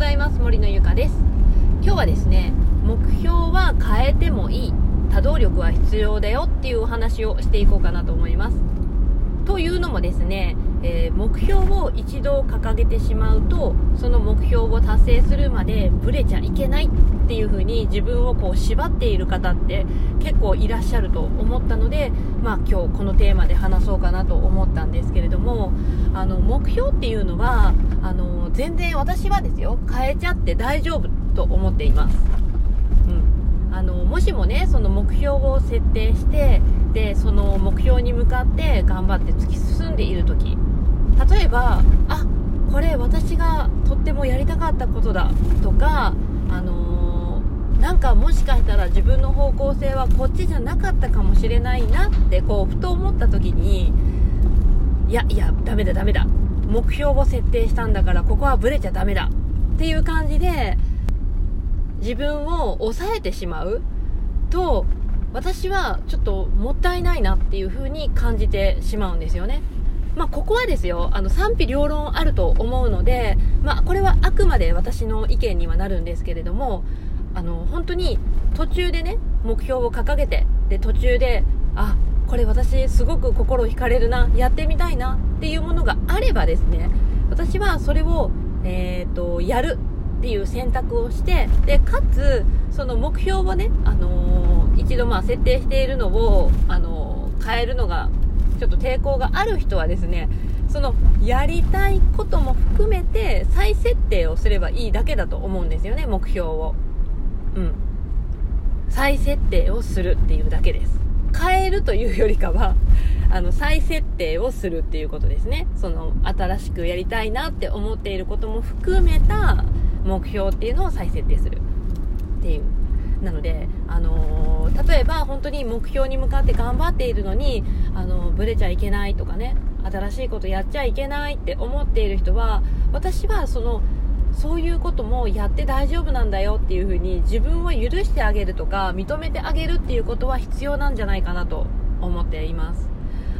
ございます森のゆかです。今日はですね目標は変えてもいい。多動力は必要だよ。っていうお話をしていこうかなと思います。というのもですね、えー、目標を一度掲げてしまうとその目標を達成するまでブレちゃいけない。っていう風に自分をこう縛っている方って結構いらっしゃると思ったので、まあ、今日このテーマで話そうかなと思ったんですけれどもあの目標っていうのはあの全然私はですよ変えちゃって大丈夫と思っています。うんあのもしもねその目標を設定してでその目標に向かって頑張って突き進んでいる時例えばあこれ私がとってもやりたかったことだとかあのー、なんかもしかしたら自分の方向性はこっちじゃなかったかもしれないなってこうふと思った時にいやいやダメだダメだ目標を設定したんだからここはブレちゃダメだっていう感じで自分を抑えてしまうと私はちょっともったいないなっていう風に感じてしまうんですよね。まあ、ここはですよあの賛否両論あると思うので、まあ、これはあくまで私の意見にはなるんですけれどもあの本当に途中でね目標を掲げてで途中であこれ私すごく心惹かれるなやってみたいなっていうものがあればですね私はそれを、えーとやるっていう選択をしてでかつその目標をね、あのー、一度まあ設定しているのを、あのー、変えるのがちょっと抵抗がある人はですねそのやりたいことも含めて再設定をすればいいだけだと思うんですよね目標を。うん。再設定をするっていうだけです。変えるというよりかは あの再設定をするっていうことですね。その新しくやりたいなって思っていることも含めた目標っていうのを再設定する。っていう。なので、あのー、例えば本当に目標に向かって頑張っているのに、あのー、ブレちゃいけないとかね新しいことやっちゃいけないって思っている人は私はそのそういうこともやって大丈夫なんだよっていう風に自分を許してあげるとか認めてあげるっていうことは必要なんじゃないかなと思っています。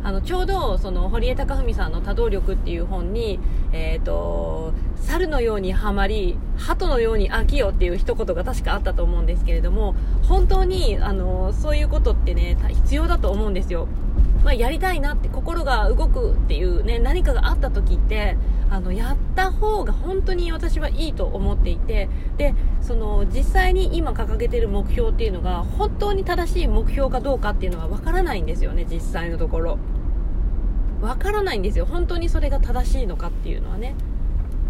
あのちょうどその堀江貴文さんの「多動力」っていう本に、えーと、猿のようにはまり鳩のように飽きよっていう一言が確かあったと思うんですけれども本当にあのそういうことってね必要だと思うんですよ。まあ、やりたいなって心が動くっていうね何かがあった時ってあのやった方が本当に私はいいと思っていてでその実際に今掲げてる目標っていうのが本当に正しい目標かどうかっていうのは分からないんですよね実際のところ。分からないんですよ。本当にそれが正しいのかっていうのはね。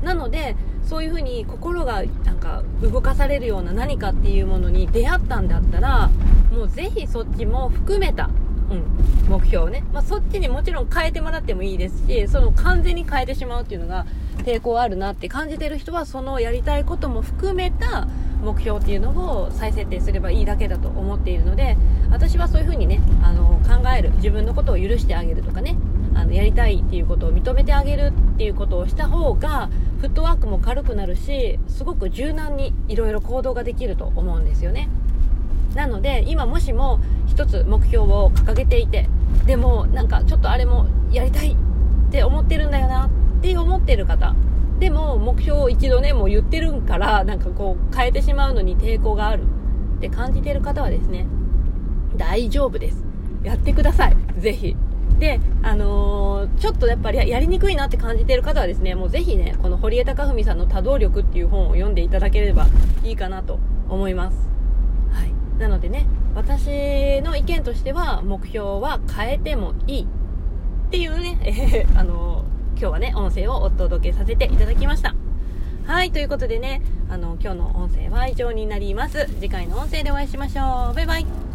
なのでそういうふうに心がなんか動かされるような何かっていうものに出会ったんだったらもうぜひそっちも含めたうん、目標をね、まあ、そっちにもちろん変えてもらってもいいですしその完全に変えてしまうっていうのが抵抗あるなって感じてる人はそのやりたいことも含めた目標っていうのを再設定すればいいだけだと思っているので私はそういうふうにねあの考える自分のことを許してあげるとかねあのやりたいっていうことを認めてあげるっていうことをした方がフットワークも軽くなるしすごく柔軟にいろいろ行動ができると思うんですよね。なので今もしも1つ目標を掲げていてでもなんかちょっとあれもやりたいって思ってるんだよなって思ってる方でも目標を一度ねもう言ってるからなんかこう変えてしまうのに抵抗があるって感じてる方はですね大丈夫ですやってくださいぜひで、あのー、ちょっとやっぱりやりにくいなって感じてる方はですね、もうぜひね、この堀江貴文さんの多動力っていう本を読んでいただければいいかなと思います。はい。なのでね私の意見としては目標は変えてもいいっていうね、えー、あの今日はね音声をお届けさせていただきました。はいということでねあの今日の音声は以上になります。次回の音声でお会いしましょう。バイバイ。